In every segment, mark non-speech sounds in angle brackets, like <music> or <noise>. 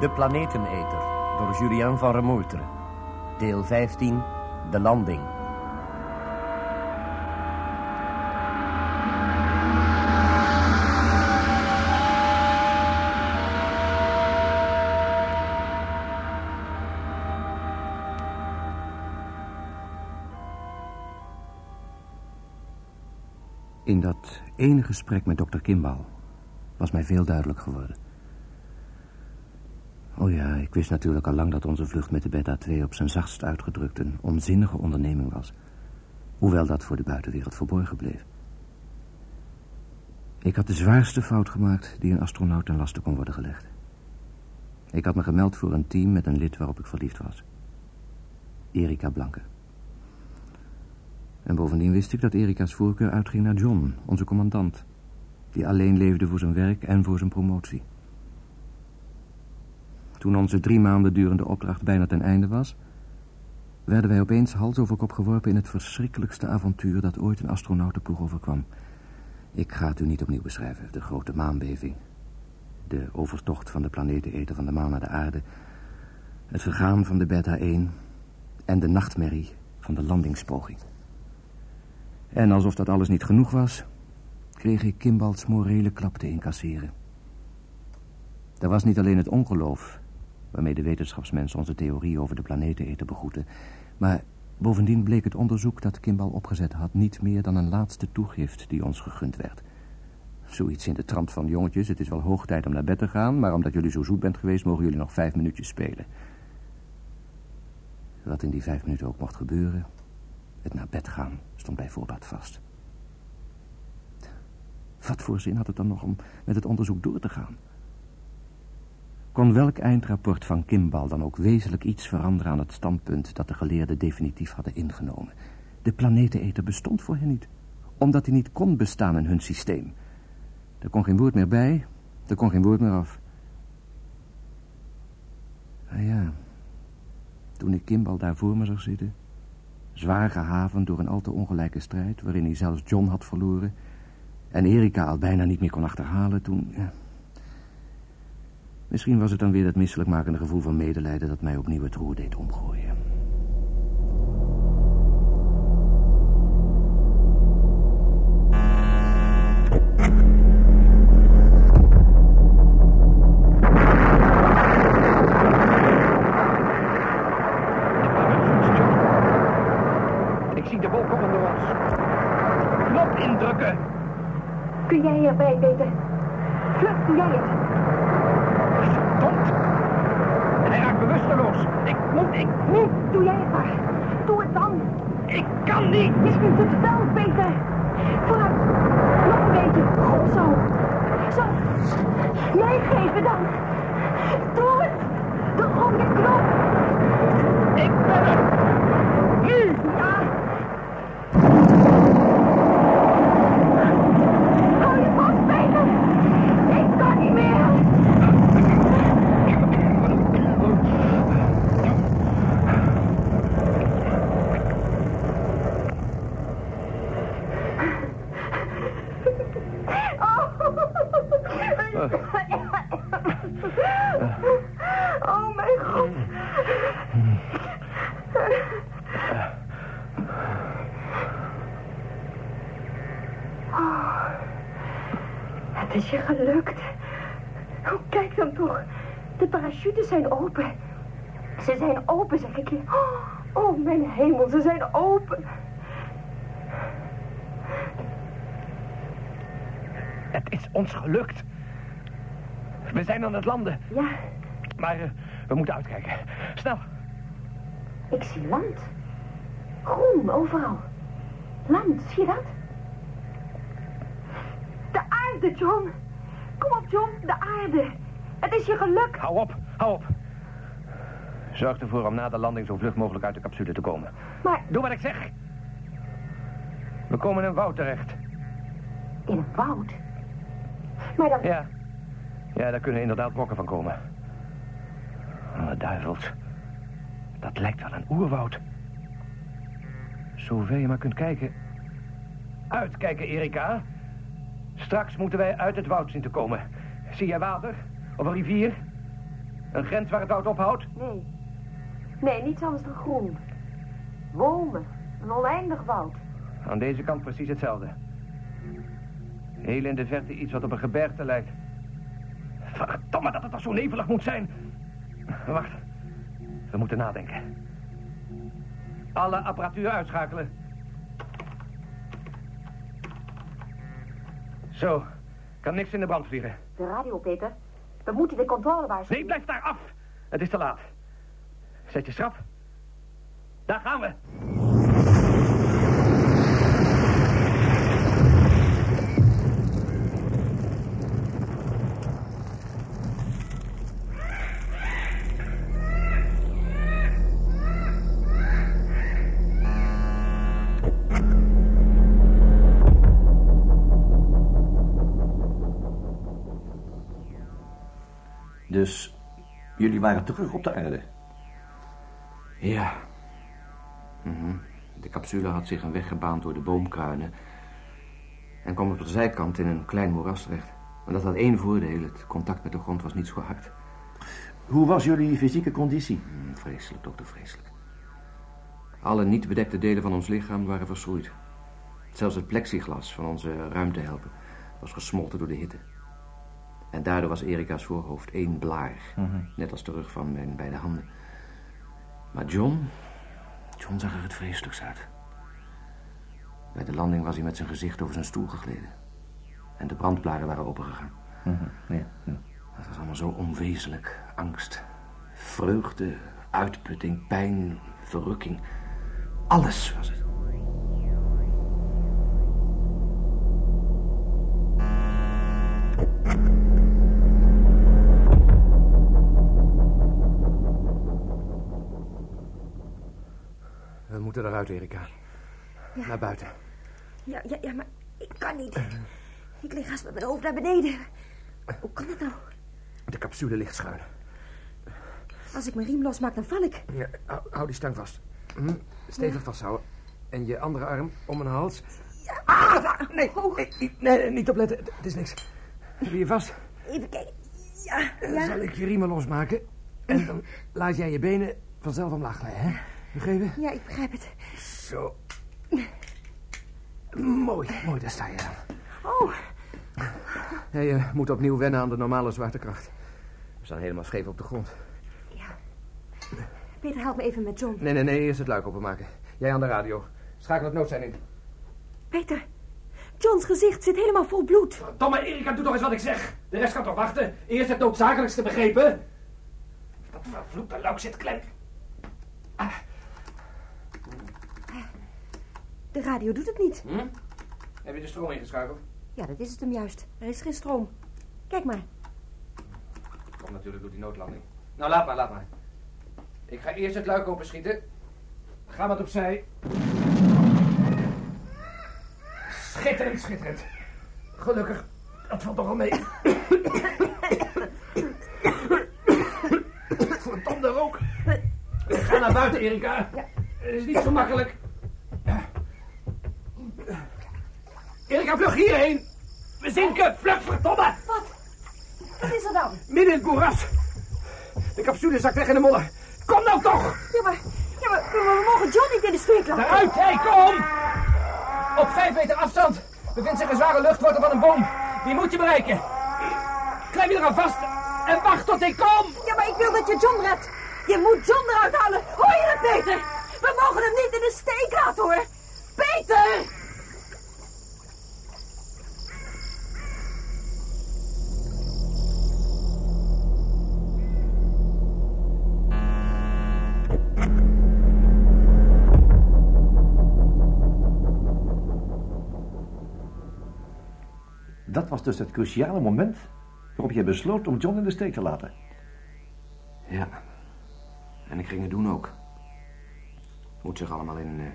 De Planeteneter door Julien van Remoetre. Deel 15, De Landing. In dat ene gesprek met dokter Kimball was mij veel duidelijk geworden. Oh ja, ik wist natuurlijk al lang dat onze vlucht met de Beta 2 op zijn zachtst uitgedrukt een onzinnige onderneming was. Hoewel dat voor de buitenwereld verborgen bleef. Ik had de zwaarste fout gemaakt die een astronaut ten laste kon worden gelegd. Ik had me gemeld voor een team met een lid waarop ik verliefd was. Erika Blanke. En bovendien wist ik dat Erika's voorkeur uitging naar John, onze commandant. Die alleen leefde voor zijn werk en voor zijn promotie. Toen onze drie maanden durende opdracht bijna ten einde was... werden wij opeens hals over kop geworpen in het verschrikkelijkste avontuur... dat ooit een astronautenploeg overkwam. Ik ga het u niet opnieuw beschrijven. De grote maanbeving. De overtocht van de planeteneter van de maan naar de aarde. Het vergaan van de Beta 1. En de nachtmerrie van de landingspoging. En alsof dat alles niet genoeg was... kreeg ik Kimbalds morele klap te incasseren. Er was niet alleen het ongeloof waarmee de wetenschapsmensen onze theorie over de planeteneter begroeten. Maar bovendien bleek het onderzoek dat Kimball opgezet had... niet meer dan een laatste toegift die ons gegund werd. Zoiets in de trant van jongetjes, het is wel hoog tijd om naar bed te gaan... maar omdat jullie zo zoet bent geweest, mogen jullie nog vijf minuutjes spelen. Wat in die vijf minuten ook mocht gebeuren... het naar bed gaan stond bij voorbaat vast. Wat voor zin had het dan nog om met het onderzoek door te gaan? Kon welk eindrapport van Kimball dan ook wezenlijk iets veranderen aan het standpunt dat de geleerden definitief hadden ingenomen. De planeteneter bestond voor hen niet, omdat hij niet kon bestaan in hun systeem. Er kon geen woord meer bij, er kon geen woord meer af. Nou ja, toen ik Kimball daar voor me zag zitten, zwaar gehavend door een al te ongelijke strijd, waarin hij zelfs John had verloren, en Erika al bijna niet meer kon achterhalen, toen... Ja, Misschien was het dan weer dat misselijkmakende gevoel van medelijden... dat mij opnieuw het roer deed omgooien. Ik zie de wolken onder ons. Knop indrukken. Kun jij erbij, Peter? Vlug, doe jij het. Hij raakt bewusteloos. Ik moet, ik moet. Doe jij het maar. Doe het dan. Ik kan niet. Je kunt het wel, Peter. Vooruit. Nog een beetje. Goed zo. Zo. Jij geven dan. Doe het. De rode knop. Ik ben er. Nu. Ja. Hou je vast, Peter. Ik kan niet meer. Oh, mijn god. Oh, het is je gelukt. Oh, kijk dan toch. De parachutes zijn open. Ze zijn open, zeg ik je. Oh, oh, mijn hemel, ze zijn open. Het is ons gelukt. We zijn aan het landen. Ja, Maar eh, we moeten uitkijken. Snel. ik zie land. Groen, overal. Land, zie je dat? De aarde, John. Kom op, John, de aarde. Het is je geluk. Hou op, hou op. Zorg ervoor om na de landing zo vlug mogelijk uit de capsule te komen. Maar Doe wat ik zeg. We komen in een woud terecht. in een woud. Maar dan... Ja. Ja, daar kunnen inderdaad brokken van komen. Oh, duivels. Dat lijkt wel een oerwoud. Zover je maar kunt kijken. Uitkijken, Erika. Straks moeten wij uit het woud zien te komen. Zie jij water? Of een rivier? Een grens waar het woud ophoudt? Nee. Nee, niets anders dan groen. Bomen. Een oneindig woud. Aan deze kant precies hetzelfde. Heel in de verte iets wat op een gebergte lijkt. Verdomme dat het toch zo nevelig moet zijn. Wacht. We moeten nadenken. Alle apparatuur uitschakelen. Zo. Kan niks in de brand vliegen. De radio, Peter. We moeten de controle waarschuwen. Nee, blijf daar af. Het is te laat. Zet je schrap. Daar gaan we. Dus jullie waren terug op de aarde? Ja. Mhm. De capsule had zich een weg gebaand door de boomkruinen... en kwam op de zijkant in een klein moeras terecht. Maar dat had één voordeel, het contact met de grond was niet zo hard. Hoe was jullie fysieke conditie? Hmm, vreselijk, dokter, vreselijk. Alle niet bedekte delen van ons lichaam waren verschroeid. Zelfs het plexiglas van onze ruimtehelpen was gesmolten door de hitte. En daardoor was Erika's voorhoofd één blaar. Net als de rug van mijn beide handen. Maar John... John zag er het vreselijks uit. Bij de landing was hij met zijn gezicht over zijn stoel gegleden. En de brandblaren waren opengegaan. Ja, ja. Het was allemaal zo onwezenlijk. Angst, vreugde, uitputting, pijn, verrukking. Alles was het. We moeten eruit, Erika. Naar buiten. Ja, ja, ja, maar ik kan niet. Ik lig haast met mijn hoofd naar beneden. Hoe kan dat nou? De capsule ligt schuin. Als ik mijn riem losmaak, dan val ik. Ja, hou, die stang vast. Hm? Stevig vasthouden. En je andere arm om mijn hals. Ah, nee, nee, nee, niet opletten. Het is niks. Heb je je vast? Even kijken. Ja, Dan ja. zal ik je riemen losmaken. En dan laat jij je benen vanzelf omlaag glijden, hè? Begrepen? Ja, ik begrijp het. Zo. Mooi, mooi, daar sta je dan. Oh, Ja, je moet opnieuw wennen aan de normale zwaartekracht. We staan helemaal scheef op de grond. ja. Peter, help me even met John. Nee, nee, nee, eerst het luik openmaken. Jij aan de radio. Schakel het noodzijn in. Peter, Johns gezicht zit helemaal vol bloed. Domme Erika, doe toch eens wat ik zeg. De rest kan toch wachten. Eerst het noodzakelijkste begrepen. Dat vervloekte luik zit klem. De radio doet het niet. Hm? Heb je de stroom ingeschakeld? Ja, dat is het hem juist. Er is geen stroom. Kijk maar. Komt natuurlijk door die noodlanding. Nou, laat maar, laat maar. Ik ga eerst het luik openschieten. Ga wat opzij. Schitterend, schitterend. Gelukkig. Dat valt toch al mee. <coughs> Verdomde rook. Ga naar buiten, Erika. Het is niet zo makkelijk. Erika, vlug hierheen. We zinken. Vlug, verdomme. Wat? Wat is er dan? Midden in het moeras. De capsule zakt weg in de modder. Kom nou toch! Ja, maar, ja, maar we, mogen John niet in de steek laten. Eruit, hé, kom! Op vijf meter afstand bevindt zich een zware luchtwortel van een boom. Die moet je bereiken. Klijm je eraan vast en wacht tot ik kom. Ja, maar ik wil dat je John redt. Je moet John eruit halen. Hoor je dat, Peter? We mogen hem niet in de steek laten, hoor. Peter! Was dus het cruciale moment waarop je besloot om John in de steek te laten. Ja. En ik ging het doen ook. Moet zich allemaal in eh,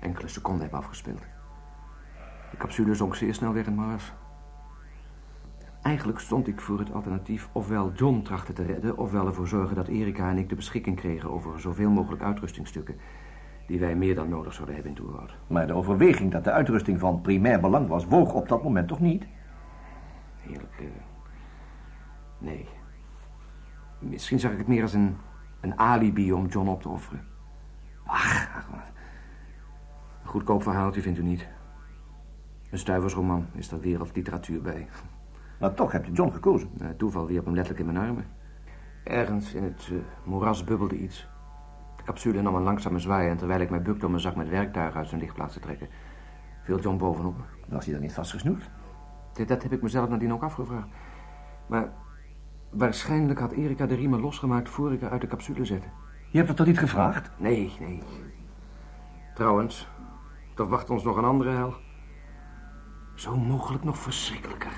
enkele seconden hebben afgespeeld. De capsule zonk zeer snel weer in moeras. Eigenlijk stond ik voor het alternatief ofwel John trachten te redden... ofwel ervoor zorgen dat Erika en ik de beschikking kregen... over zoveel mogelijk uitrustingstukken... die wij meer dan nodig zouden hebben in Toerwoud. Maar de overweging dat de uitrusting van primair belang was, woog op dat moment toch niet? Heerlijk, eh, nee. Misschien zag ik het meer als een, een alibi om John op te offeren. Ach, ach wat. Een goedkoop verhaaltje vindt u niet. Een stuiversroman is er wereldliteratuur bij. Maar toch heb je John gekozen. Uh, toeval wierp hem letterlijk in mijn armen. Ergens in het uh, moeras bubbelde iets. De capsule nam een langzame zwaai en terwijl ik mij bukte om een zak met werktuigen uit zijn lichtplaats te trekken, viel John bovenop me. Was hij dan niet vastgesnoerd? Dat heb ik mezelf nadien ook afgevraagd. Maar waarschijnlijk had Erika de riemen losgemaakt voor ik haar uit de capsule zette. Je hebt het toch niet gevraagd? Nee, nee. Trouwens, toch wacht ons nog een andere hel. Zo mogelijk nog verschrikkelijker.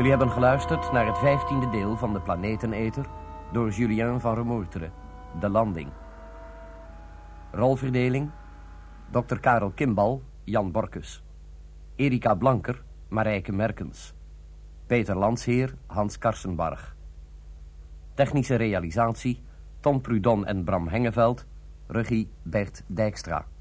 Jullie hebben geluisterd naar het vijftiende deel van de Planeteneter... door Julien van Remoerteren, De Landing. Rolverdeling... Dr. Karel Kimbal, Jan Borkus. Erika Blanker, Marijke Merkens. Peter Landsheer, Hans Karsenbarg. Technische realisatie... Tom Prudon en Bram Hengeveld. Regie Bert Dijkstra.